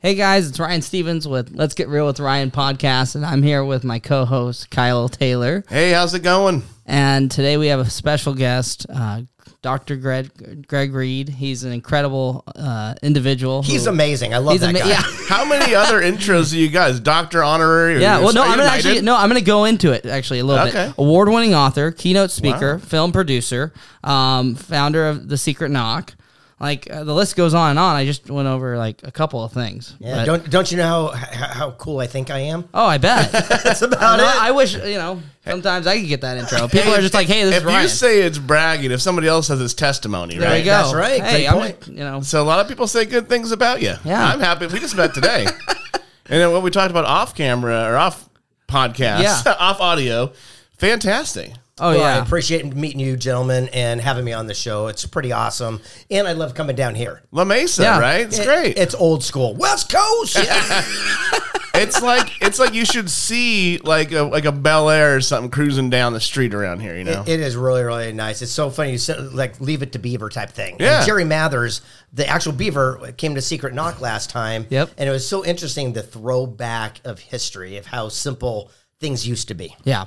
Hey guys, it's Ryan Stevens with Let's Get Real with Ryan podcast, and I'm here with my co-host Kyle Taylor. Hey, how's it going? And today we have a special guest, uh, Dr. Greg Greg Reid. He's an incredible uh, individual. He's who- amazing. I love He's that ama- guy. yeah. How many other intros do you guys? Doctor honorary? Or Yeah, well, no, I'm gonna actually no, I'm gonna go into it actually a little Okay. bit. Award-winning author, keynote speaker, film producer, um, founder of The Secret Knock. Like uh, the list goes on and on. I just went over like a couple of things. Yeah, But- don't don't you know how, how cool I think I am? oh, I bet. That's about No, it. I wish you know. Sometimes I could get that intro. People are just like, "Hey, this If is Ryan." you say it's bragging, if somebody else has his testimony, there right? we go. That's right. Hey, Great I'm point. you know. So a lot of people say good things about you. Yeah. I'm happy. We just met today, and then what we talked about off camera or off podcast, Yeah. off audio, fantastic. Oh Well, I yeah. appreciate meeting you, gentlemen, and having me on the show. It's pretty awesome, and I love coming down here. La Mesa, Yeah. right? It's It- great. It's old school, West Coast. Yeah. it's like it's like you should see like a like a Bel Air or something cruising down the street around here. You know, It is really, really nice. It's so funny. You said like leave it to Beaver type thing. Yeah. And Jerry Mathers, the actual Beaver, came to Secret Knock last time. Yep. And it was so interesting the throwback of history of how simple things used to be. Yeah.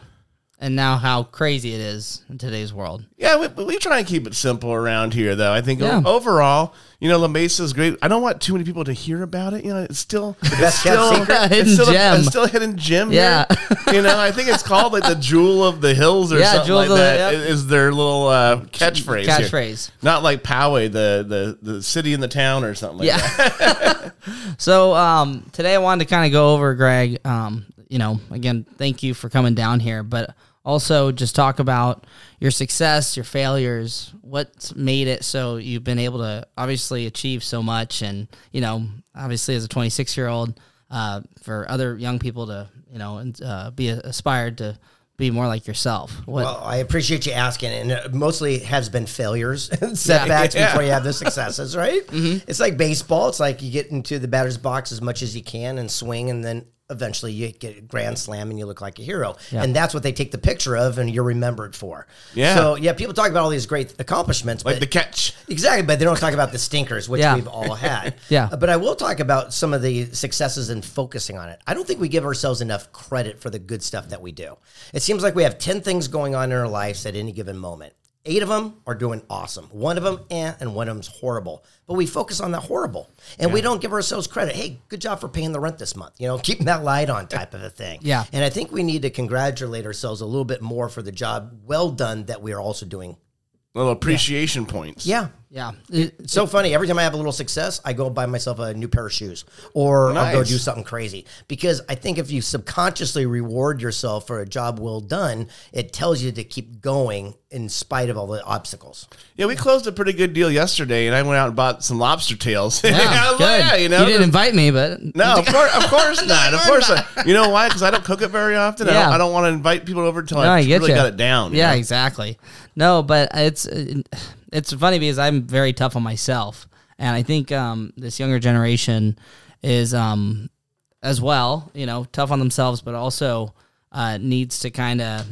And now how crazy it is in today's world. Yeah, we, we try and keep it simple around here, though. I think Yeah. overall, you know, La Mesa is great. I don't want too many people to hear about it. You know, it's still the best kept secret. A hidden it's still gem. A, it's still a hidden gem. Yeah. here. you know, I think it's called like the Jewel of the Hills or Yeah, something Jewel like of the- that. yep. Is their little uh, catchphrase? here. Catchphrase. Not like Poway, the the the city in the town or something. Like Yeah. that. so um, today I wanted to kind of go over, Greg. Um, you know, again, thank you for coming down here, but also just talk about your success, your failures, what's made it so you've been able to obviously achieve so much, and you know, obviously as a 26 year old, uh, for other young people to you know and, uh, be aspired to be more like yourself. What? Well, I appreciate you asking, and it mostly has been failures and setbacks Yeah. before you have the successes, right? It's like baseball. It's like you get into the batter's box as much as you can and swing, and then eventually you get a grand slam and you look like a hero. And that's what they take the picture of, and you're remembered for. Yeah. So yeah, people talk about all these great accomplishments, like but the catch. Exactly, but they don't talk about the stinkers, which Yeah. we've all had. Yeah. But I will talk about some of the successes and focusing on it. I don't think we give ourselves enough credit for the good stuff that we do. It seems like we have 10 things going on in our lives at any given moment. Eight of them are doing awesome. One of them, eh, and one of them's horrible. But we focus on that horrible. And we don't give ourselves credit. Hey, good job for paying the rent this month. You know, keeping that light on type of a thing. Yeah. And I think we need to congratulate ourselves a little bit more for the job well done that we are also doing. Little appreciation points. Yeah. yeah. It's so funny. Every time I have a little success, I go buy myself a new pair of shoes or I'll go do something crazy. Because I think if you subconsciously reward yourself for a job well done, it tells you to keep going in spite of all the obstacles. Yeah, we closed a pretty good deal yesterday, and I went out and bought some lobster tails. yeah, good. yeah, you know, you didn't invite me, but No, of course, of course not. Of course not. You know why? Because I don't cook it very often. I Yeah. don't, I don't want to invite people over until No, I, I get really you. got it down. you Yeah, know? exactly. No, but it's it's funny because I'm very tough on myself, and I think um, this younger generation is um, as well. You know, tough on themselves, but also uh, needs to kind of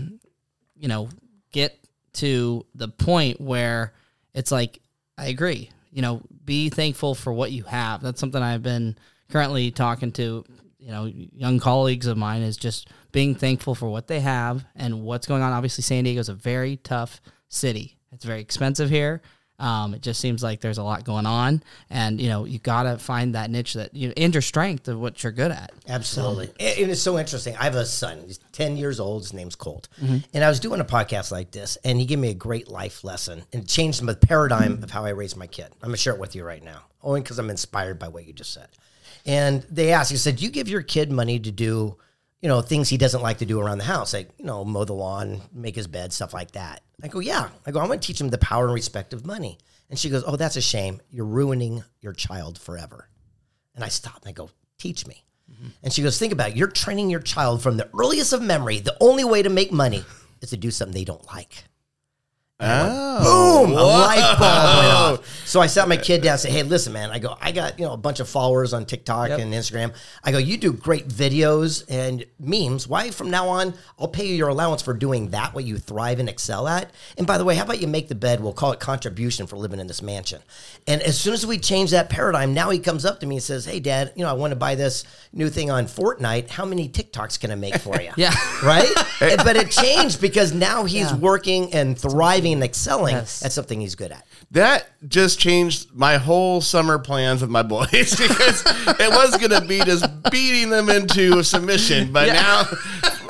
you know get to the point where it's like I agree. You know, be thankful for what you have. That's something I've been currently talking to you know young colleagues of mine is just being thankful for what they have and what's going on. Obviously, San Diego is a very tough city. It's very expensive here. Um, it just seems like there's a lot going on, and you know you gotta find that niche that you and your strength of what you're good at. Absolutely. And it is so interesting. I have a son. He's 10 years old. His name's Colt. And I was doing a podcast like this, and he gave me a great life lesson and changed the paradigm of how I raise my kid. I'm going to share it with you right now, only because I'm inspired by what you just said. And they asked, he said, Do you give your kid money to do, you know, things he doesn't like to do around the house, like, you know, mow the lawn, make his bed, stuff like that? I go, Yeah. I go, I'm going to teach him the power and respect of money. And she goes, Oh, that's a shame. You're ruining your child forever. And I stop and I go, Teach me. Mm-hmm. And she goes, Think about it. You're training your child from the earliest of memory. The only way to make money is to do something they don't like. Oh, Boom! A light bulb went off. So I sat my kid down and said, "Hey, listen, man. I go, I got you know a bunch of followers on TikTok Yep. and Instagram. I go, you do great videos and memes. Why from now on I'll pay you your allowance for doing that what you thrive and excel at. And by the way, how about you make the bed? We'll call it contribution for living in this mansion. And as soon as we change that paradigm, now he comes up to me and says, "Hey, Dad, you know I want to buy this new thing on Fortnite. How many TikToks can I make for you?" Yeah. right? But it changed because now he's Yeah. working and thriving and excelling Yes. at something he's good at. That just changed my whole summer plans with my boys because it was going to be just beating them into submission, but Yeah. now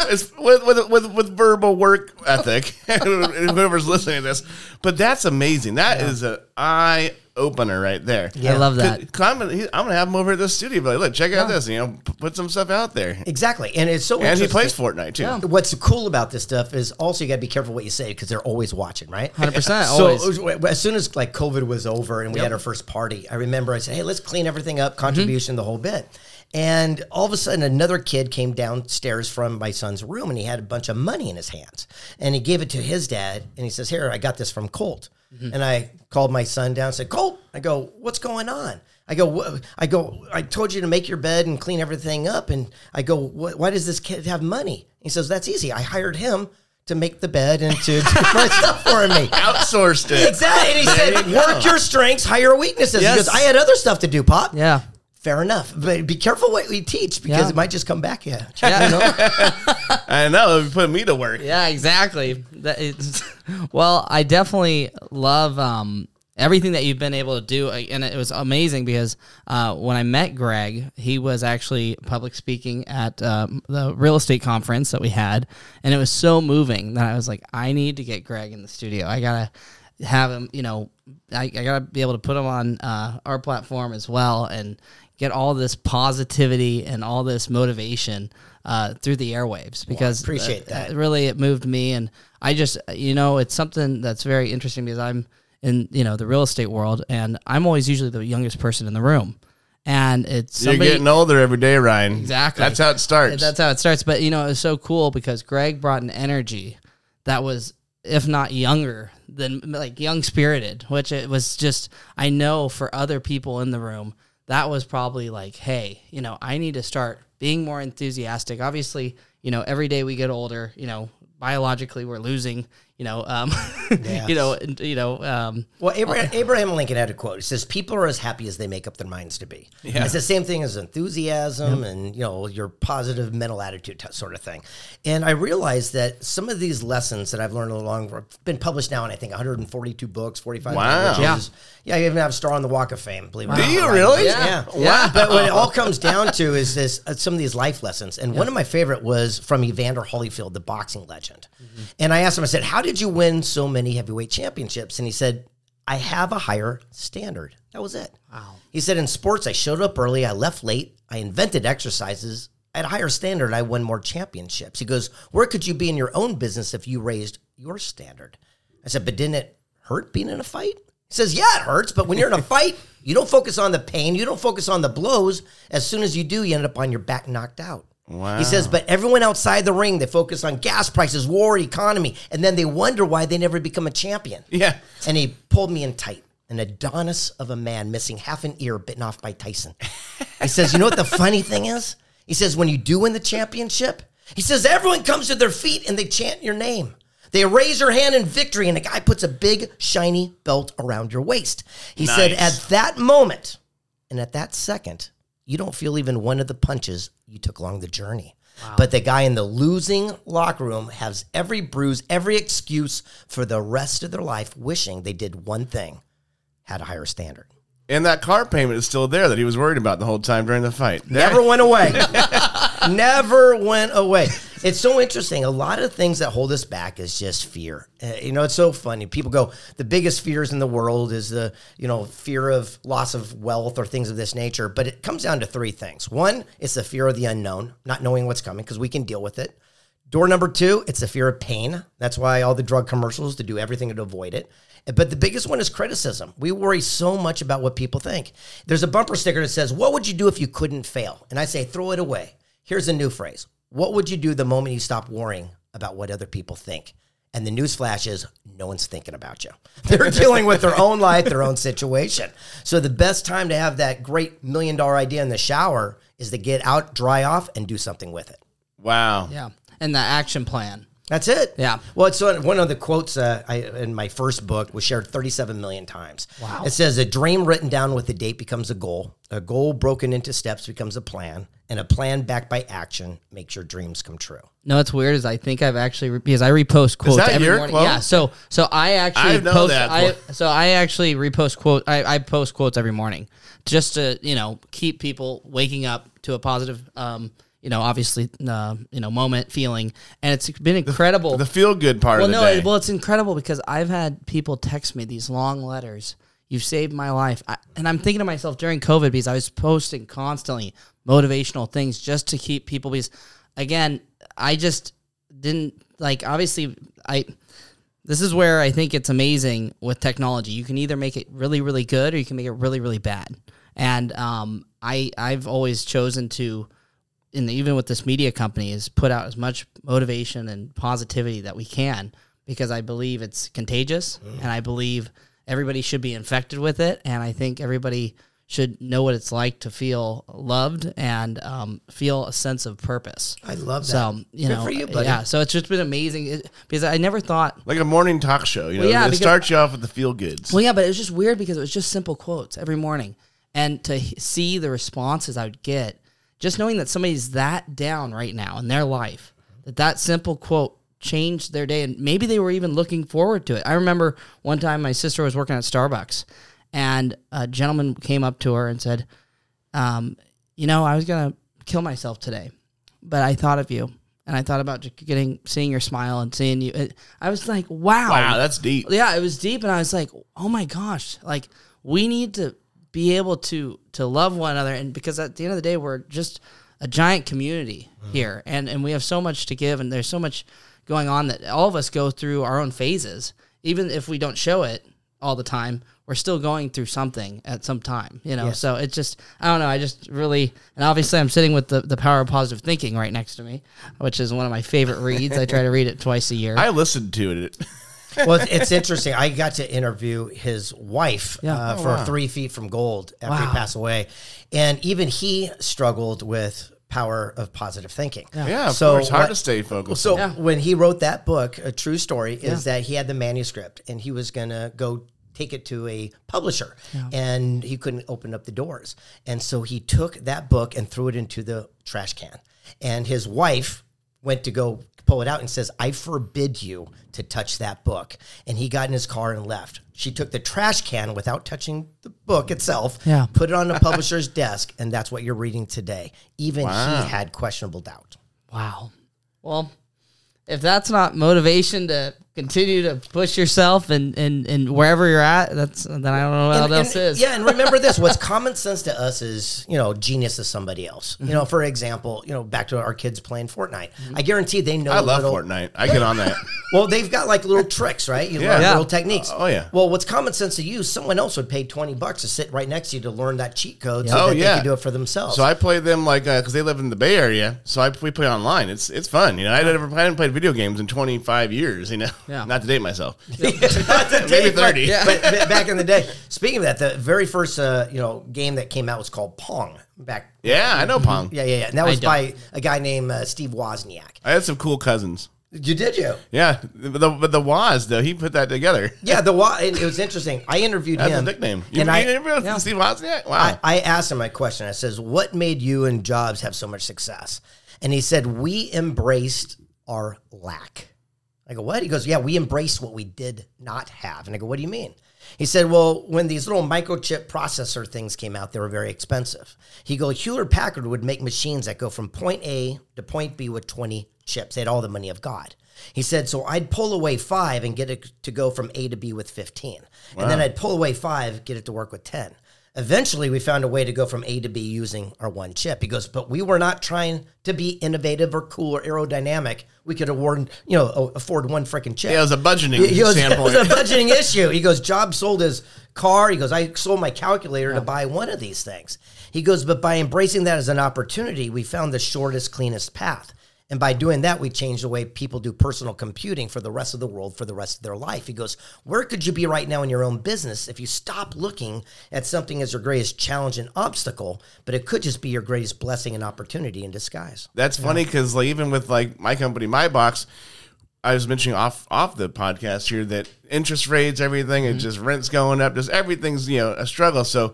with, with with with verbal work ethic. Whoever's listening to this, but that's amazing. That is an eye opener right there. I love that. 'Cause I'm gonna, he- I'm gonna have him over at the studio. Be like, look, check out this. You know, put some stuff out there. Exactly, and it's so And he plays Fortnite too. Yeah. What's cool about this stuff is also you got to be careful what you say because they're always watching, right? 100%, So always. as soon as like COVID was over and we had our first party, I remember I said, "Hey, let's clean everything up, mm-hmm. contribution, the whole bit." And all of a sudden, another kid came downstairs from my son's room and he had a bunch of money in his hands. And he gave it to his dad and he says, Here, I got this from Colt. Mm-hmm. And I called my son down and said, Colt, I go, What's going on? I go, I go, I told you to make your bed and clean everything up. And I go, Why does this kid have money? He says, That's easy. I hired him to make the bed and to do my stuff for me. Outsourced it. Exactly. And he There said, you work your strengths, hire weaknesses. Yes. Goes, I had other stuff to do, Pop. Yeah. Fair enough. But be careful what we teach because Yeah. it might just come back at you. Yeah. You know? I know. You put me to work. Yeah, exactly. That is, well, I definitely love um, everything that you've been able to do, uh, and it was amazing because uh, when I met Greg, he was actually public speaking at um, the real estate conference that we had, and it was so moving that I was like, I need to get Greg in the studio. I gotta have him, you know, I, I gotta be able to put him on uh, our platform as well and get all this positivity and all this motivation uh, through the airwaves because appreciate uh, that. really it moved me and i just you know it's something that's very interesting because i'm in you know the real estate world and i'm always usually the youngest person in the room and it's somebody, You're somebody, getting older every day, Ryan. Exactly. That's how it starts. that's how it starts but you know it was so cool because greg brought an energy that was if not younger than like young spirited which it was just i know for other people in the room that was probably like hey you know i need to start being more enthusiastic. Obviously you know every day we get older you know biologically we're losing you know um you know you know um Well, Abraham, Abraham Lincoln had a quote. He says, "People are as happy as they make up their minds to be." Yeah. It's the same thing as enthusiasm and you know your positive mental attitude t- sort of thing. And I realized that some of these lessons that I've learned along have been published now in I think 142 books, 45 Wow. languages. Yeah, I even have a star on the Walk of Fame. Believe it or Do you really? Yeah. Yeah. But what it all comes down to is this: uh, some of these life lessons. And one of my favorite was from Evander Holyfield, the boxing legend. And I asked him, I said, "How did you win so many heavyweight championships?" And he said, "I have a higher standard." That was it. Wow. He said, "In sports, I showed up early, I left late, I invented exercises." At a higher standard, I won more championships. He goes, Where could you be in your own business if you raised your standard? I said, But didn't it hurt being in a fight? He says, Yeah, it hurts, but when you're in a fight, you don't focus on the pain, you don't focus on the blows. As soon as you do, you end up on your back knocked out. Wow. He says, but everyone outside the ring, they focus on gas prices, war, economy, and then they wonder why they never become a champion. Yeah. And he pulled me in tight. An Adonis of a man missing half an ear bitten off by Tyson. He says, You know what the funny thing is? He says, When you do win the championship, he says, everyone comes to their feet and they chant your name. They raise your hand in victory, and the guy puts a big, shiny belt around your waist. He said, At that moment and at that second, you don't feel even one of the punches you took along the journey. But the guy in the losing locker room has every bruise, every excuse for the rest of their life, wishing they did one thing had a higher standard. And that car payment is still there that he was worried about the whole time during the fight. Never went away. Never went away. It's so interesting. A lot of things that hold us back is just fear. Uh, you know, it's so funny. People go, the biggest fears in the world is the, you know, fear of loss of wealth or things of this nature. But it comes down to three things. One, it's the fear of the unknown, not knowing what's coming because we can deal with it. Door number two, it's the fear of pain. That's why all the drug commercials to do everything to avoid it. But the biggest one is criticism. We worry so much about what people think. There's a bumper sticker that says, What would you do if you couldn't fail? And I say, Throw it away. Here's a new phrase What would you do the moment you stop worrying about what other people think? And the news flash is no one's thinking about you. They're dealing with their own life, their own situation. So the best time to have that great million dollar idea in the shower is to get out, dry off, and do something with it. Wow. Yeah. And the action plan. That's it. Yeah. Well, it's one one of the quotes uh, I, in my first book was shared 37 million times. Wow. It says a dream written down with a date becomes a goal. A goal broken into steps becomes a plan, and a plan backed by action makes your dreams come true. No, what's weird is I think I've actually re- because I repost quotes that every your morning. quote? Yeah, so so I actually I know post. that I, so I actually repost quote. I, I post quotes every morning just to you know keep people waking up to a positive, um, you know, obviously, uh, you know, moment feeling, and it's been incredible. The feel good part well, of the no, it- well, it's incredible because I've had people text me these long letters. You've saved my life, I, and I'm thinking to myself during COVID because I was posting constantly motivational things just to keep people. Because again, I just didn't like. Obviously, I. This is where I think it's amazing with technology. You can either make it really, really good, or you can make it really, really bad. And um, I, I've always chosen to and even with this media company is put out as much motivation and positivity that we can because I believe it's contagious and I believe everybody should be infected with it and I think everybody should know what it's like to feel loved and um, feel a sense of purpose. I love that. So you Good know, for you, buddy. yeah. So it's just been amazing it, because I never thought like a morning talk show. You know, yeah, it because- starts you off with the feel goods. well, yeah, but it was just weird because it was just simple quotes every morning, and to h- see the responses I would get, just knowing that somebody's that down right now in their life, that that simple quote changed their day, and maybe they were even looking forward to it. I remember one time my sister was working at Starbucks, and a gentleman came up to her and said, um, "You know, I was gonna kill myself today, but I thought of you." And I thought about just getting, seeing your smile and seeing you. It- I was like, "Wow, wow, that's deep. yeah, it was deep, and I was like, oh my gosh, like we need to be able to to love one another, and because at the end of the day, we're just a giant community uh-huh. here, and and we have so much to give, and there's so much going on that all of us go through our own phases, even if we don't show it all the time. We're still going through something at some time, you know. Yes. So it's just I don't know. I just really and obviously I'm sitting with the the power of positive thinking right next to me, which is one of my favorite reads. I try to read it twice a year. I listened to it. Well, it's, it's interesting. I got to interview his wife Yeah. uh, Oh, for Three Feet from Gold after Wow. he passed away, and even he struggled with power of positive thinking. Yeah, of So course. Hard what- to stay focused. So Yeah. when he wrote that book, a true story, is that he had the manuscript and he was gonna go take it to a publisher, and he couldn't open up the doors, and so he took that book and threw it into the trash can, and his wife went to go pull it out and says, "I forbid you to touch that book," and he got in his car and left. She took the trash can without touching the book itself, Yeah. put it on the publisher's desk, and that's what you're reading today. Even Wow. he had questionable doubt. Wow. Well, if that's not motivation to continue to push yourself and, and, and wherever you're at, that's then I don't know what And- else and- is. Yeah, and remember this: what's common sense to us is, you know, genius to somebody else. You know, mhm. for example, you know, back to our kids playing Fortnite. Mhm. I guarantee they know. I love little, Fortnite. I get on that. Well, they've got like little tricks, right? You Yeah. learn Yeah. little techniques. Oh, yeah. Well, what's common sense to you? Someone else would pay twenty bucks to sit right next to you to learn that cheat code, so Oh, that they yeah. can do it for themselves. So I play them like uh, because they live in the Bay Area. So I we play online. It's it's fun. You know, I never I hadn't played video games in 25 years. You know, Yeah. not to date myself. Maybe Maybe 30. But, but back in the day, speaking of that, the very first uh, you know game that came out was called Pong. Back, Yeah, I know Pong. yeah, yeah, yeah. And that was don't. by a guy named uh, Steve Wozniak. I had some cool cousins. You did you? Yeah, but the, but the Woz though he put that together. Yeah, the wa- and it was interesting. I interviewed That's him. a nickname. You, and you I, never yeah. Steve Wozniak? Wow. I, I asked him my question. I says, "What made you and Jobs have so much success?" And he said, "We embraced our lack." I go, "What?" He goes, "Yeah, we embraced what we did not have." And I go, "What do you mean?" He said, "Well, when these little microchip processor things came out, they were very expensive." He goes, "Hewlett Packard would make machines that go from point A to point B with 20 chips. They had all the money of God." He said, "So I'd pull away 5 and get it to go from A to B with 15. And then I'd pull away 5, get it to work with 10." Eventually, we found a way to go from A to B using our one chip. He goes, but we were not trying to be innovative or cool or aerodynamic. We could award, you know, afford one freaking chip. yeah, it was a budgeting He- he goes, it was a budgeting issue. He goes, Jobs sold his car. He goes, I sold my calculator to buy one of these things. He goes, but by embracing that as an opportunity, we found the shortest, cleanest path. And by doing that, we change the way people do personal computing for the rest of the world for the rest of their life. He goes, Where could you be right now in your own business if you stop looking at something as your greatest challenge and obstacle, but it could just be your greatest blessing and opportunity in disguise? That's funny because like even with like my company, my box, I was mentioning off off the podcast here that interest rates, everything, and mm-hmm. just rents going up, just everything's you know a struggle. So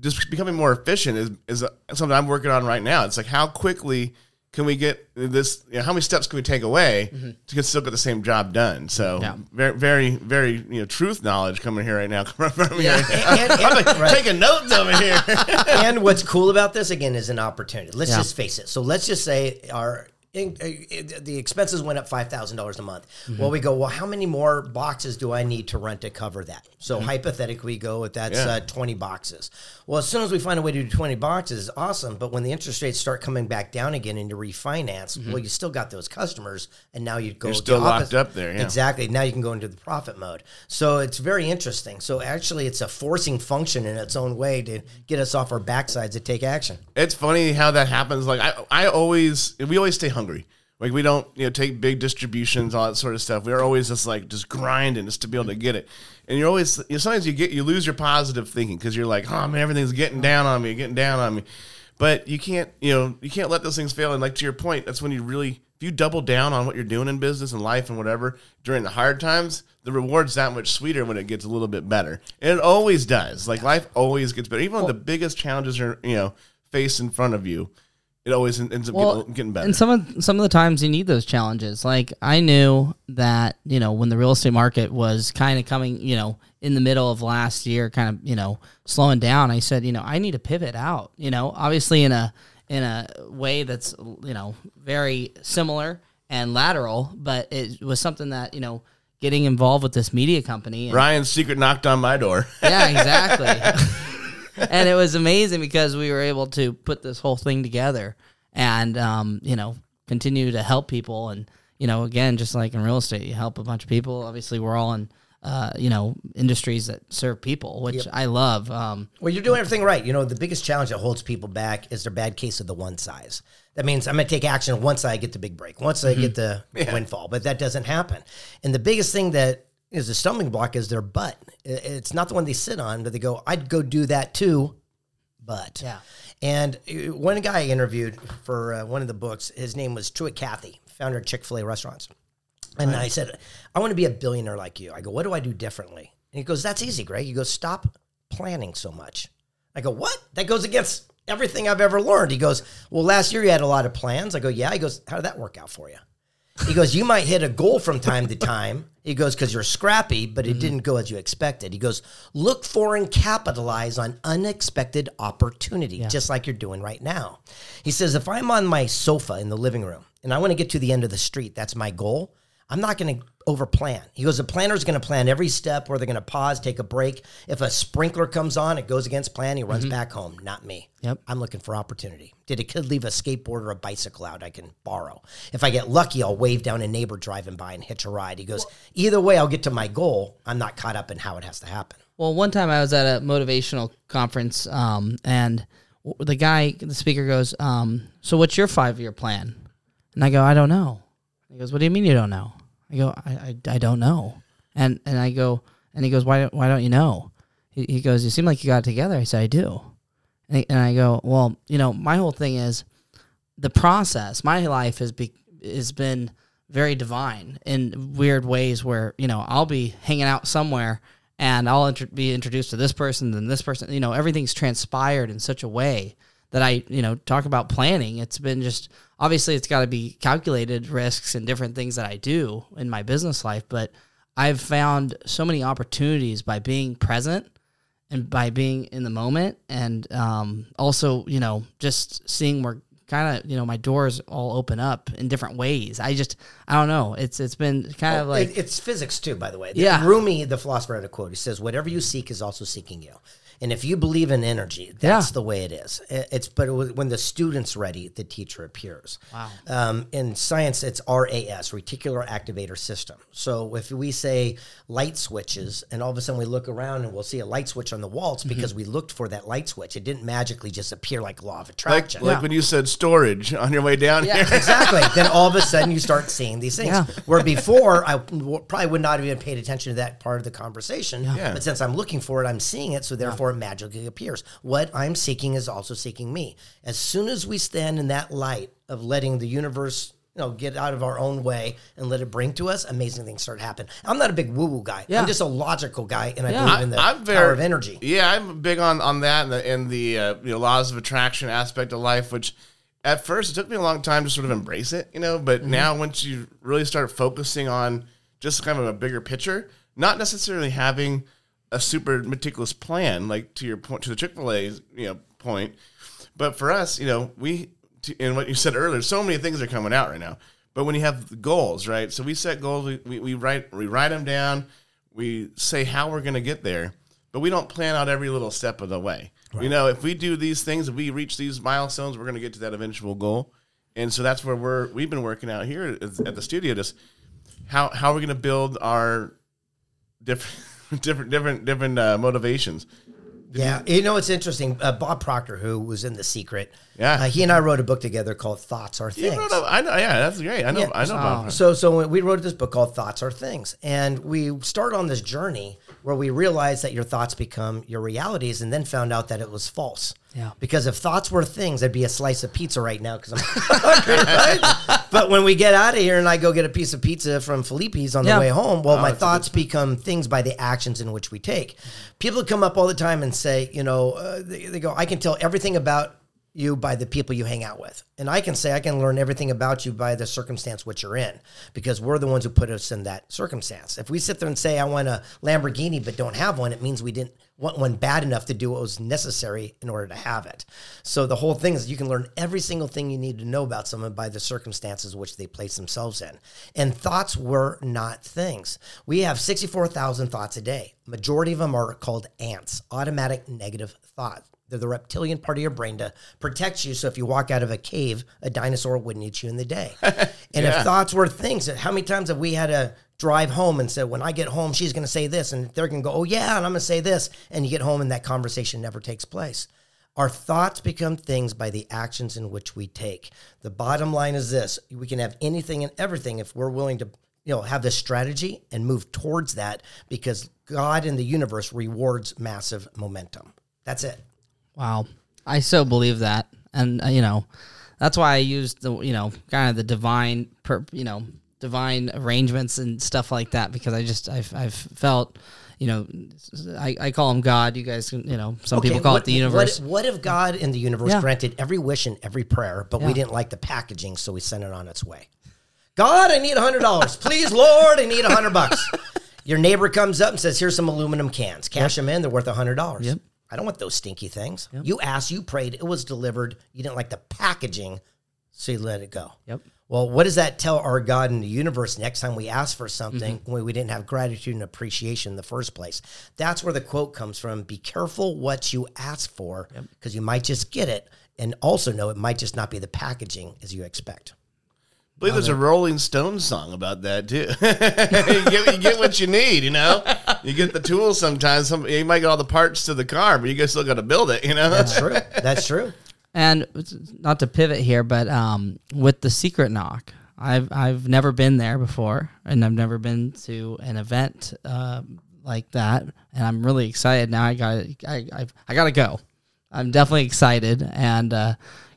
just becoming more efficient is is something I'm working on right now. It's like how quickly can we get this? You know, how many steps can we take away mm-hmm. to get, still get the same job done? So Yeah. very very very you know truth knowledge coming here right now. Coming from Yeah. now. And- and- I'm like right. taking notes over here. and what's cool about this again is an opportunity. Let's Yeah. just face it. So let's just say our in, uh, the expenses went up five thousand dollars a month. Well, we go. Well, how many more boxes do I need to rent to cover that? So hypothetically, we go with that's Yeah. uh, twenty boxes. Well, as soon as we find a way to do twenty boxes, awesome. But when the interest rates start coming back down again and you refinance, well, you still got those customers, and now you go. You're still locked opposite- up there, yeah. Exactly. Now you can go into the profit mode. So it's very interesting. So actually, it's a forcing function in its own way to get us off our backsides to take action. It's funny how that happens. Like I, I always, we always stay hungry. Like we don't, you know, take big distributions, all that sort of stuff. We're always just like just grinding just to be able to get it. And you're always, you know, sometimes you get, you lose your positive thinking because you're like, oh man, everything's getting down on me, getting down on me. But you can't, you know, you can't let those things fail. And like to your point, that's when you really, if you double down on what you're doing in business and life and whatever during the hard times, the reward's that much sweeter when it gets a little bit better. And it always does. Like life always gets better. Even when the biggest challenges are, you know, faced in front of you, it always ends up Well, getting, getting better. And some of some of the times you need those challenges. Like I knew that you know when the real estate market was kind of coming, you know, in the middle of last year, kind of you know slowing down. I said, you know, I need to pivot out. You know, obviously in a in a way that's you know very similar and lateral, but it was something that you know getting involved with this media company. And, Ryan's secret knocked on my door. yeah, exactly. And it was amazing because we were able to put this whole thing together and um, you know continue to help people and you know again just like in real estate you help a bunch of people obviously we're all in uh, you know industries that serve people which i love um, Well, you're doing everything right. You know, the biggest challenge that holds people back is their bad case of the one size. That means I'm going to take action once I get the big break, once I get the windfall, but that doesn't happen. And the biggest thing that is a stumbling block is their butt. It's not the one they sit on, but they go, I'd go do that too, but. Yeah. And uh, one guy I interviewed for uh, one of the books, his name was Truett Cathy, founder of Chick fil A restaurants. And I said, I want to be a billionaire like you. I go, what do I do differently? And he goes, that's easy, Greg. He goes, stop planning so much. I go, what? That goes against everything I've ever learned. He goes, well, last year you had a lot of plans. I go, yeah. He goes, how did that work out for you? He goes, you might hit a goal from time to time. He goes, because you're scrappy, but it mm-hmm. didn't go as you expected. He goes, look for and capitalize on unexpected opportunity, just like you're doing right now. He says, if I'm on my sofa in the living room and I want to get to the end of the street, that's my goal. I'm not going to over plan. He goes, the planner's going to plan every step where they're going to pause, take a break. If a sprinkler comes on, it goes against plan. He runs back home. Not me. Yep. I'm looking for opportunity. Did a kid leave a skateboard or a bicycle out I can borrow? If I get lucky, I'll wave down a neighbor driving by and hitch a ride. He goes, either way, I'll get to my goal. I'm not caught up in how it has to happen. Well, one time I was at a motivational conference, um, and the guy, the speaker goes, um, "So what's your five year plan?" And I go, "I don't know." He goes, "What do you mean you don't know?" I go, "I, I, I don't know." And and I go, and he goes, "Why why don't you know?" He, he goes, "You seem like you got together." I said, "I do." And, he- and I go, "Well, you know, my whole thing is the process. My life has be has been very divine in weird ways where you know I'll be hanging out somewhere." and I'll intro- be introduced to this person, then this person. You know, everything's transpired in such a way that I, you know, talk about planning. It's been just obviously it's got to be calculated risks and different things that I do in my business life, but I've found so many opportunities by being present and by being in the moment, and um, also, you know, just seeing where kind of you know my doors all open up in different ways. I just I don't know. It's it's been kind of like it's physics too, by the way. Yeah. Rumi, the philosopher, had a quote. He says, "Whatever you seek is also seeking you." And if you believe in energy, that's Yeah. the way it is. It's but it was- when the student's ready, the teacher appears. Wow. Um, in science, it's RAS, reticular activator system. So if we say light switches, and all of a sudden we look around and we'll see a light switch on the wall, it's because we looked for that light switch. It didn't magically just appear like law of Like, attraction. like when you said storage on your way down Yeah. here. exactly. then all of a sudden you start seeing these things. Yeah. Where before I probably would not have even paid attention to that part of the conversation. Yeah. But since I'm looking for it, I'm seeing it. So therefore it magically appears. What I'm seeking is also seeking me. As soon as we stand in that light of letting the universe you know, get out of our own way and let it bring to us, amazing things start happening. I'm not a big woo woo guy. Yeah. I'm just a logical guy, and I Yeah. believe in the I'm power of energy. Yeah, I'm big on on that and the, and the uh, you know laws of attraction aspect of life. Which at first it took me a long time to sort of embrace it, you know. But Mm-hmm. now once you really start focusing on just kind of a bigger picture, not necessarily having a super meticulous plan, like to your point to the Chick Fil A you know point, but for us, you know, we to, and what you said earlier, so many things are coming out right now. But when you have goals, right? So we set goals, we, we, we write we write them down, we say how we're going to get there, but we don't plan out every little step of the way. You know, if we do these things, if we reach these milestones, we're going to get to that eventual goal. And so that's where we're we've been working out here at at the studio. Just how how are we going to build our different different different different uh, motivations. Yeah, you know it's interesting. Uh, Bob Proctor, who was in The Secret, Yeah. uh, he and I wrote a book together called Thoughts Are Things. wrote a- I know, yeah, that's great. I know, Yeah. I know. about So, so we wrote this book called Thoughts Are Things, and we started on this journey where we realized that your thoughts become your realities, and then found out that it was false. Yeah. Because if thoughts were things, I'd be a slice of pizza right now because I'm hungry, right? But when we get out of here and I go get a piece of pizza from Felipe's on Yeah. the way home, well, my thoughts become things by the actions in which we take. People come up all the time and say, you know, uh, they, they go, I can tell everything about you by the people you hang out with. And I can say I can learn everything about you by the circumstance which you're in because we're the ones who put us in that circumstance. If we sit there and say I want a Lamborghini but don't have one, it means we didn't want one bad enough to do what was necessary in order to have it. So the whole thing is you can learn every single thing you need to know about someone by the circumstances which they place themselves in. And thoughts were not things. We have 64,000 thoughts a day. Majority of them are called ants, automatic negative thought. They're the reptilian part of your brain to protect you. So if you walk out of a cave, a dinosaur wouldn't eat you in the day. and if thoughts were things, how many times have we had to drive home and said, when I get home, she's going to say this, and they're going to go, oh yeah, and I'm going to say this, and you get home and that conversation never takes place. Our thoughts become things by the actions in which we take. The bottom line is this: we can have anything and everything if we're willing to you know have this strategy and move towards that because God in the universe rewards massive momentum. That's it. Wow. I so believe that. And, uh, you know, that's why I used the, you know, kind of the divine, per, you know, divine arrangements and stuff like that because I just, I've, I've felt, you know, I, I call him God. You guys, can, you know, some people call what- it the universe. What, what if God in the universe Yeah. granted every wish and every prayer, but we didn't like the packaging, so we sent it on its way? God, I need a hundred dollars. Please, Lord, I need a hundred bucks. Your neighbor comes up and says, "Here's some aluminum cans. Cash them in. They're worth a hundred dollars." Yep. I don't want those stinky things. You asked, you prayed, it was delivered. You didn't like the packaging, so you let it go. Yep. Well, what does that tell our God in the universe next time we ask for something Mm-hmm. when we didn't have gratitude and appreciation in the first place? That's where the quote comes from. Be careful what you ask for because you might just get it. And also know it might just not be the packaging as you expect. I believe there's a Rolling Stones song about that too. you, get, you get what you need, you know. You get the tools sometimes. Some you might get all the parts to the car, but you guys still got to build it, you know. That's true. That's true. And not to pivot here, but um, with the secret knock, I've I've never been there before, and I've never been to an event uh, like that, and I'm really excited now. I got I I've, I got to go. I'm definitely excited. And uh,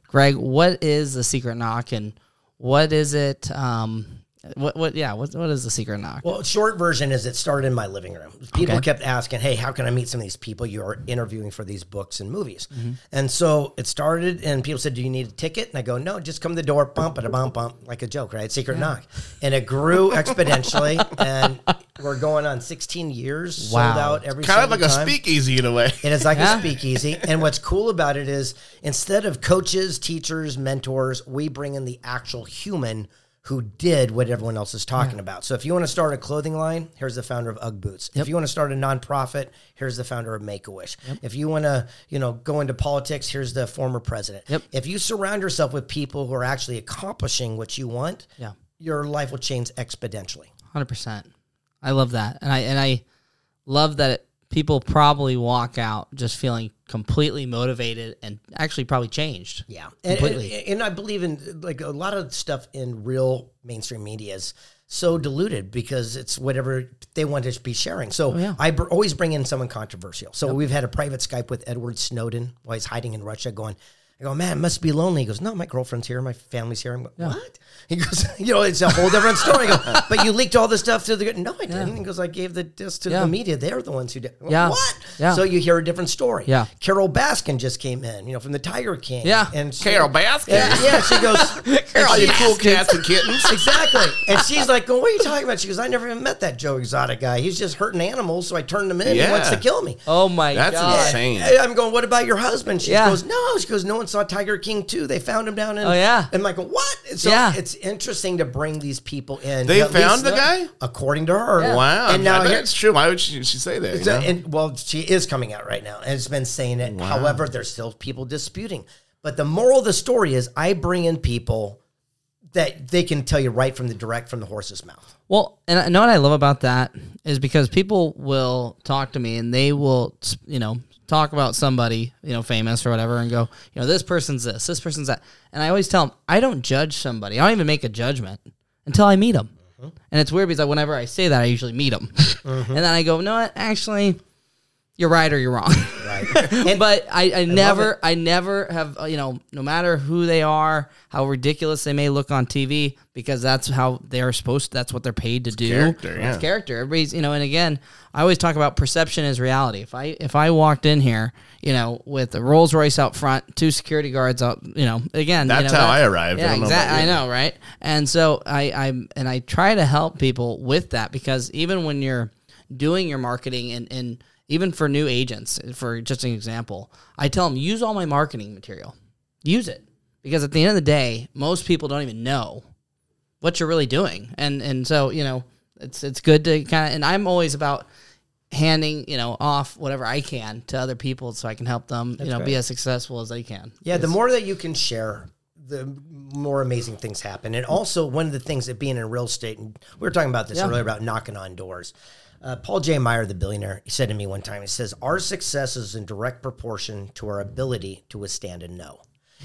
Greg, what is the secret knock, and what is it? Um, what what yeah? What what is the secret knock? Well, short version is it started in my living room. People Okay. kept asking, "Hey, how can I meet some of these people you are interviewing for these books and movies?" Mm-hmm. And so it started, and people said, "Do you need a ticket?" And I go, "No, just come to the door, bump it, a bump, bump, like a joke, right? Secret knock." And it grew exponentially, and we're going on 16 years, Wow. sold out every kind of like single a speakeasy in a way. It is like Yeah. a speakeasy. And what's cool about it is instead of coaches, teachers, mentors, we bring in the actual human who did what everyone else is talking about. So if you want to start a clothing line, here's the founder of UGG Boots. If you want to start a nonprofit, here's the founder of Make a Wish. If you want to, you know, go into politics, here's the former president. Yep. If you surround yourself with people who are actually accomplishing what you want, Yeah. your life will change exponentially. Hundred percent. I love that, and I and I love that people probably walk out just feeling completely motivated and actually probably changed. Yeah, and, Completely. and, and I believe in like a lot of stuff in real mainstream media is so diluted because it's whatever they want to be sharing. So Oh, yeah. I br- always bring in someone controversial. So we've had a private Skype with Edward Snowden while he's hiding in Russia, going. I go, man, it must be lonely. He goes, no, my girlfriend's here, my family's here. I'm going, what? He goes, you know, it's a whole different story. I go, but you leaked all this stuff to the. No, I didn't. He goes, I gave the disc to Yeah. the media. They're the ones who did. Yeah. What? Yeah. So you hear a different story. Yeah. Carole Baskin just came in, you know, from the Tiger King. Yeah. And she- Carole Baskin. yeah, yeah, she goes, All and you cool cats and kittens. exactly. And she's like, "What are you talking about?" She goes, "I never even met that Joe Exotic guy. He's just hurting animals, so I turned him in. He wants to kill me." Oh my That's god! That's insane. I'm going, "What about your husband?" She Yeah. goes, "No." She goes, "No one saw Tiger King too. They found him down in." Oh, yeah. And I'm like, "What?" So Yeah. it's interesting to bring these people in. They At found least, the guy? according to her. Wow. And now I bet here, it's true. Why would she, she say that? you so- know? and well, she is coming out right now and has been saying it. However, there's still people disputing. But the moral of the story is I bring in people that they can tell you right from the direct from the horse's mouth. Well, and I know what I love about that is because people will talk to me and they will, you know, talk about somebody, you know, famous or whatever, and go, you know, this person's this, this person's that, and I always tell them I don't judge somebody. I don't even make a judgment until I meet them. Mm-hmm. And it's weird because whenever I say that, I usually meet them, mm-hmm. and then I go, no, actually, you're right or you're wrong. Right. And but I, I it. never I never have uh, you know no matter who they are how ridiculous they may look on TV because that's how they're supposed that's what they're paid to do character, It's yeah. character everybody's you know and again I always talk about perception is reality if I if I walked in here you know with a Rolls Royce out front two security guards out you know again you That's know, how that- I arrived. I yeah don't know exactly I know right and so I I'm and I try to help people with that because even when you're doing your marketing and, and even for new agents, for just an example, I tell them use all my marketing material, use it because at the end of the day, most people don't even know what you're really doing, and and so you know it's it's good to kind of and I'm always about handing you know off whatever I can to other people so I can help them you know be as successful as they can. yeah, the more that you can share, the more amazing things happen. And also, one of the things that being in real estate, and we were talking about this Yeah. earlier about knocking on doors. Uh, Paul J. Meyer, the billionaire, he said to me one time, he says, Our success is in direct proportion to our ability to withstand a no.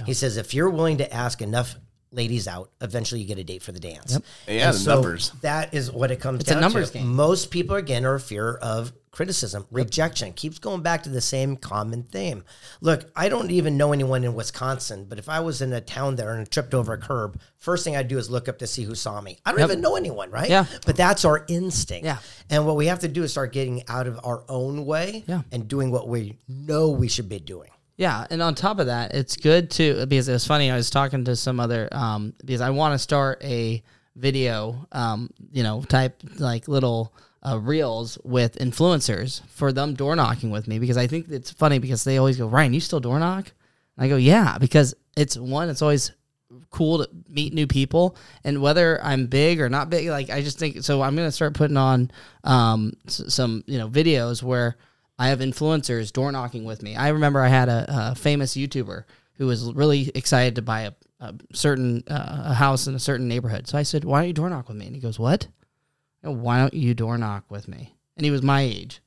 He says, If you're willing to ask enough ladies out, eventually you get a date for the dance. Yeah, And the so numbers. That is what it comes It's a numbers to. game. Most people, again, are a fear of criticism, rejection. Keeps going back to the same common theme. Look, I don't even know anyone in Wisconsin, but if I was in a town there and tripped over a curb, first thing I'd do is look up to see who saw me. I don't even know anyone, right? Yeah. But that's our instinct. Yeah. And what we have to do is start getting out of our own way Yeah. and doing what we know we should be doing. Yeah, and on top of that, it's good to because it was funny. I was talking to some other um, because I want to start a video, um, you know, type like little uh, reels with influencers for them door knocking with me because I think it's funny because they always go, Ryan, you still door knock? And I go, yeah, because it's one, it's always cool to meet new people and whether I'm big or not big like I just think so I'm to start putting on um s- some you know videos where I have influencers door knocking with me. I remember I had a, a famous YouTuber who was really excited to buy a, a certain uh, a house in a certain neighborhood. So I said, "Why don't you door knock with me?" And he goes, "What? Why don't you door knock with me?" And he was my age.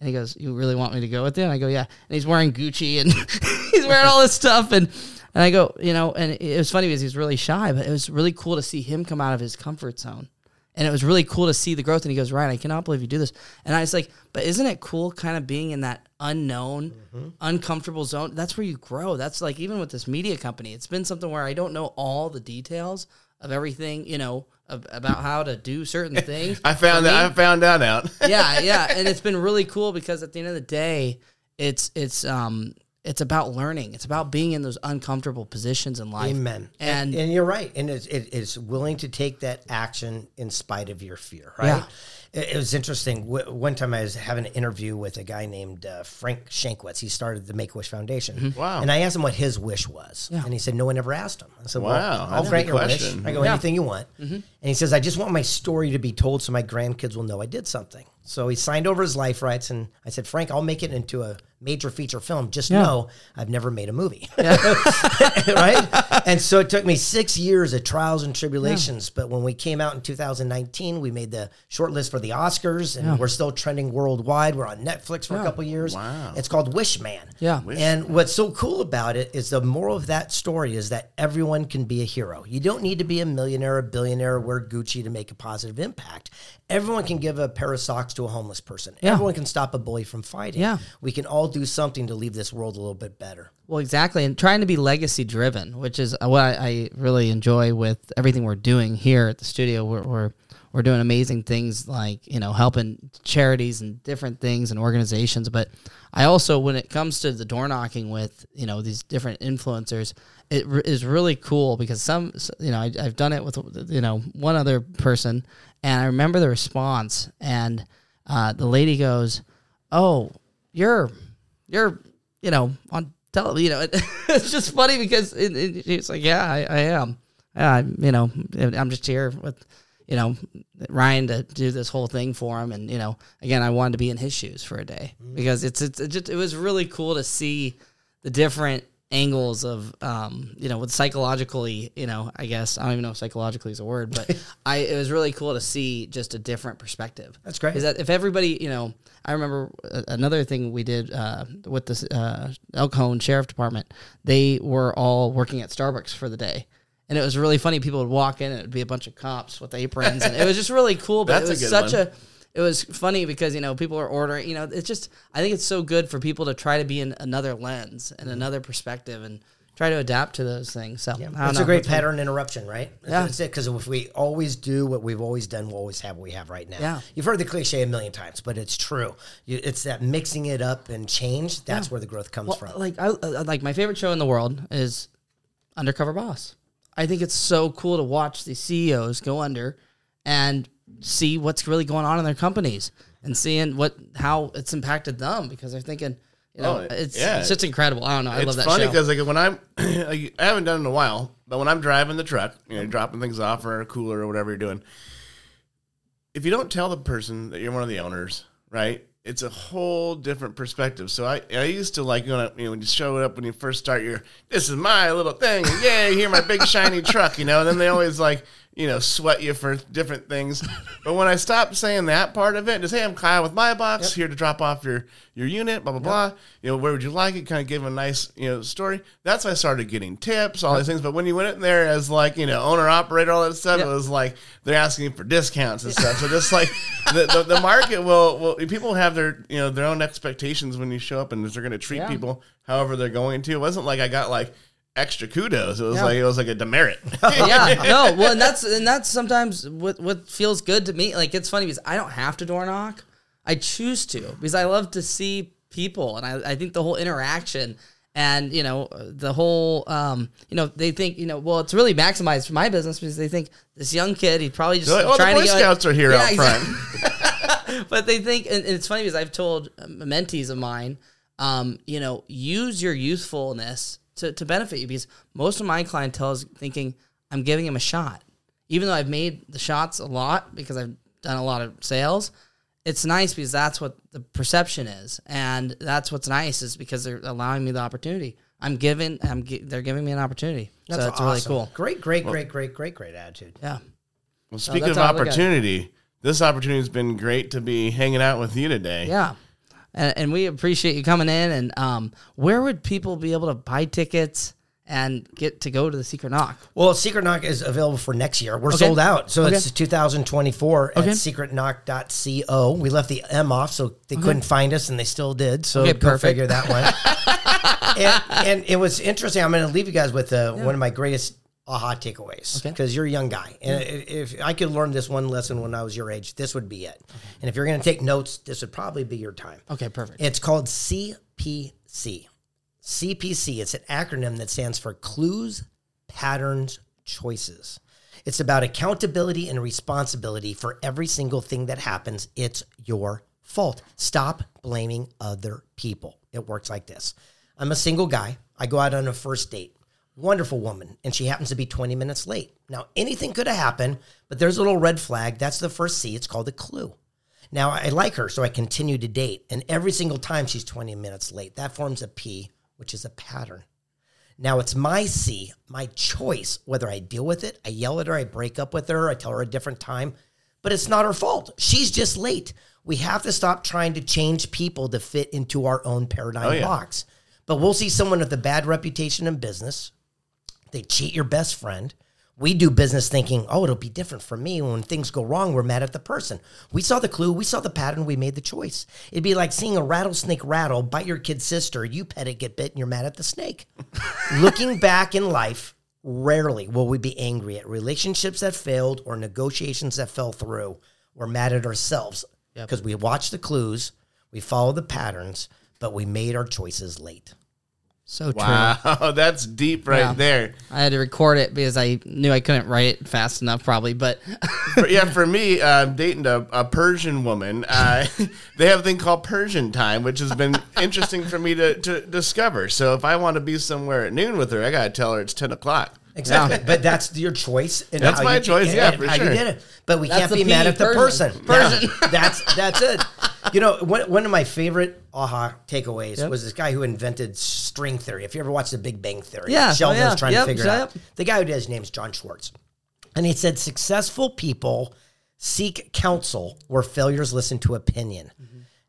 And he goes, "You really want me to go with you?" And I go, "Yeah." And he's wearing Gucci and he's wearing all this stuff and and I go, you know, and it was funny because he's really shy, but it was really cool to see him come out of his comfort zone. And it was really cool to see the growth. And he goes, Ryan, I cannot believe you do this. And I was like, but isn't it cool kind of being in that unknown, uncomfortable zone? That's where you grow. That's like, even with this media company, it's been something where I don't know all the details of everything, you know, of, about how to do certain things. I found that. I found that out. yeah, yeah, and it's been really cool because at the end of the day, it's it's um it's about learning. It's about being in those uncomfortable positions in life. Amen. And, and you're right. And it's, it, it's willing to take that action in spite of your fear, right? Yeah. It, was interesting. W- one time I was having an interview with a guy named uh, Frank Shankwitz. He started the Make Wish Foundation. Mm-hmm. Wow. And I asked him what his wish was, and he said no one ever asked him. I said, Wow, "Well, I'll grant your wish." question. I go, Yeah. "Anything you want." And he says, "I just want my story to be told so my grandkids will know I did something." So he signed over his life rights, and I said, "Frank, I'll make it into a major feature film. Just Yeah. know I've never made a movie." right? And so it took me six years of trials and tribulations. But when we came out in 2019, we made the short list for the Oscars, and we're still trending worldwide. We're on Netflix for a couple years. Wow. It's called Wish Man. Yeah. And what's so cool about it is the moral of that story is that everyone can be a hero. You don't need to be a millionaire, a billionaire, or wear Gucci to make a positive impact. Everyone can give a pair of socks to a homeless person. Yeah. Everyone can stop a bully from fighting. Yeah. We can all do something to leave this world a little bit better. Well, exactly, and trying to be legacy driven, which is what I, I really enjoy with everything we're doing here at the studio. We're, we're we're doing amazing things like you know helping charities and different things and organizations. But I also, when it comes to the door knocking with you know these different influencers, it is really cool because some you know I, I've done it with you know one other person, and I remember the response, and uh, the lady goes, "Oh, you're you're you know on tell you know it, it's just funny because it, it, it's like yeah I, I am yeah I'm, you know I'm just here with you know Ryan to do this whole thing for him and you know again I wanted to be in his shoes for a day because it's it's it just it was really cool to see the different angles of um you know with psychologically you know I guess I don't even know if psychologically is a word but I it was really cool to see just a different perspective That's great. is that if everybody, you know, I remember uh, another thing we did uh, with the uh, El Cajon Sheriff Department. They were all working at Starbucks for the day, and it was really funny. People would walk in, and it would be a bunch of cops with aprons, and it was just really cool. But That's it a was good such one. a it was funny because you know people are ordering. You know, it's just I think it's so good for people to try to be in another lens and another perspective and try to adapt to those things. So I don't It's know. a great pattern interruption, right? Yeah. that's it. Because if we always do what we've always done, we'll always have what we have right now. Yeah. You've heard the cliche a million times, but it's true. You, it's that mixing it up and change. That's where the growth comes Well, from. like I uh, like my favorite show in the world is Undercover Boss. I think it's so cool to watch these CEOs go under and see what's really going on in their companies and seeing what how it's impacted them because they're thinking, you know, Oh, it's yeah. it's just incredible. I don't know. I it's love that funny because like when I'm, I haven't done it in a while, but when I'm driving the truck, you know, dropping things off or a cooler or whatever you're doing, if you don't tell the person that you're one of the owners, right? It's a whole different perspective. So I, I used to like you know when you show up when you first start your this is my little thing, yay, here my big shiny truck, you know. And then they always like you know sweat you for different things. But when I stopped saying that part of it, just hey, I'm Kyle with my box here to drop off your your unit, blah blah blah. You know, where would you like it? Kind of give a nice you know story. That's why I started getting tips, all these things. But when you went in there as like you know owner operator, all that stuff, Yep. it was like they're asking for discounts and stuff. So just like the, the, the market will will people have their you know their own expectations when you show up and they're going to treat Yeah. people however they're going to. It wasn't like I got like extra kudos. It was Yeah. like it was like a demerit. yeah, no, well, and that's and that's sometimes what what feels good to me. Like it's funny because I don't have to door knock. I choose to because I love to see people, and I, I think the whole interaction and you know the whole um you know they think you know well it's really maximized for my business because they think this young kid he's probably just like, oh, the Boy to get Scouts are here out exactly. front. but they think, and it's funny because I've told um, mentees of mine, um, you know, use your youthfulness to, to benefit you because most of my clientele is thinking I'm giving him a shot, even though I've made the shots a lot because I've done a lot of sales. It's nice because that's what the perception is, and that's what's nice is because they're allowing me the opportunity. I'm giving, I'm gi- they're giving me an opportunity, so it's really cool. Great, great, great, great, great, great attitude. Yeah. Well, speaking that's of how I look at it. opportunity, this opportunity has been great to be hanging out with you today. Yeah. And, and we appreciate you coming in. And um, where would people be able to buy tickets and get to go to the Secret Knock? Well, Secret Knock is available for next year. We're Okay. sold out. So Okay. it's 2024 Okay. at secretknock.co. We left the M off, so they couldn't find us, and they still did. So Okay, go figure that one. and, and it was interesting. I'm going to leave you guys with uh, one of my greatest aha takeaways Okay. because you're a young guy. And if I could learn this one lesson when I was your age, this would be it. And if you're going to take notes, this would probably be your time. Okay, perfect. It's called CPC. CPC, it's an acronym that stands for Clues, Patterns, Choices. It's about accountability and responsibility for every single thing that happens. It's your fault. Stop blaming other people. It works like this. I'm a single guy. I go out on a first date. Wonderful woman, and she happens to be 20 minutes late. Now, anything could have happened, but there's a little red flag. That's the first C. It's called a clue. Now, I like her, so I continue to date. And every single time she's 20 minutes late, that forms a P, which is a pattern. Now it's my C, my choice, whether I deal with it, I yell at her, I break up with her, I tell her a different time, but it's not her fault. She's just late. We have to stop trying to change people to fit into our own paradigm Oh, yeah. box. But we'll see someone with a bad reputation in business. They cheat your best friend. We do business thinking, oh, it'll be different for me. When things go wrong, we're mad at the person. We saw the clue, we saw the pattern, we made the choice. It'd be like seeing a rattlesnake rattle, bite your kid's sister, you pet it, get bit, and you're mad at the snake. Looking back in life, rarely will we be angry at relationships that failed or negotiations that fell through. We're mad at ourselves because we watched the clues, we followed the patterns, but we made our choices late. So true. Wow, that's deep right Yeah. there. I had to record it because I knew I couldn't write it fast enough, probably. But yeah, for me, uh, dating a, a Persian woman, uh, they have a thing called Persian time, which has been interesting for me to, to discover. So if I want to be somewhere at noon with her, I got to tell her it's 10 o'clock. Exactly. But that's your choice. And That's how my you- choice, and- yeah, for how sure. you did it. But we That's can't be P, mad at the Persian. person. Persian. Yeah, that's that's it. You know, one, one of my favorite aha takeaways Yep. was this guy who invented string theory. If you ever watched The Big Bang Theory, Yeah, oh, Sheldon yeah. was trying Yep, to figure it out. The guy who did his name's John Schwarz. And he said successful people seek counsel where failures listen to opinion.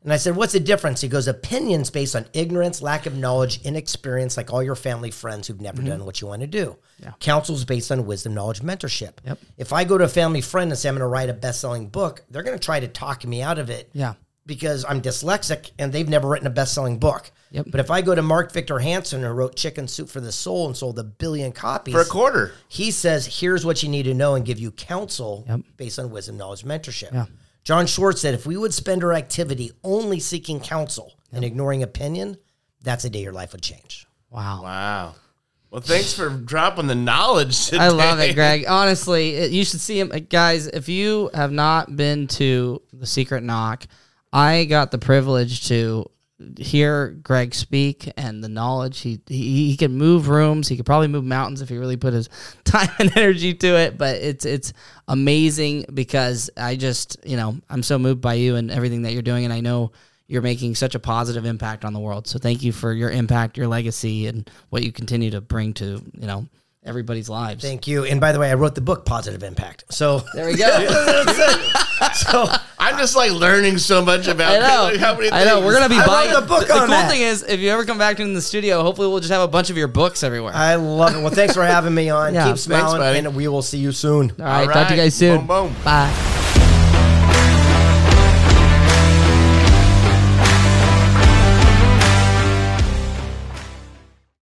And I said, What's the difference? He goes, Opinions based on ignorance, lack of knowledge, inexperience, like all your family friends who've never mm-hmm. done what you want to do. Yeah. Counsel's based on wisdom, knowledge, mentorship. Yep. If I go to a family friend and say I'm going to write a best selling book, they're going to try to talk me out of it yeah, because I'm dyslexic and they've never written a best-selling book. Yep. But if I go to Mark Victor Hansen who wrote Chicken Soup for the Soul and sold a billion copies For a quarter. he says, "Here's what you need to know," and give you counsel Yep. based on wisdom, knowledge, mentorship. Yeah. John Schwarz said, "If we would spend our activity only seeking counsel and ignoring opinion, that's a day your life would change." wow. Wow. Well, thanks for dropping the knowledge today. I love it, Greg. Honestly, it, you should see him, Uh, guys. If you have not been to the Secret Knock, I got the privilege to hear Greg speak and the knowledge he he, he can move rooms. He could probably move mountains if he really put his time and energy to it. But it's it's amazing because I just you know I'm so moved by you and everything that you're doing, and I know you're making such a positive impact on the world. So thank you for your impact, your legacy, and what you continue to bring to you know everybody's lives. Thank you. And by the way, I wrote the book Positive Impact. So There we go. so I'm just like learning so much about I know. how many I know. We're gonna be I buying the book The, on cool that. thing is, if you ever come back to in the studio, hopefully we'll just have a bunch of your books everywhere. I love it. Well, thanks for having me on. Yeah. Keep Thanks, smiling, buddy. and we will see you soon. All right, All talk to you guys soon. Boom, boom. Bye.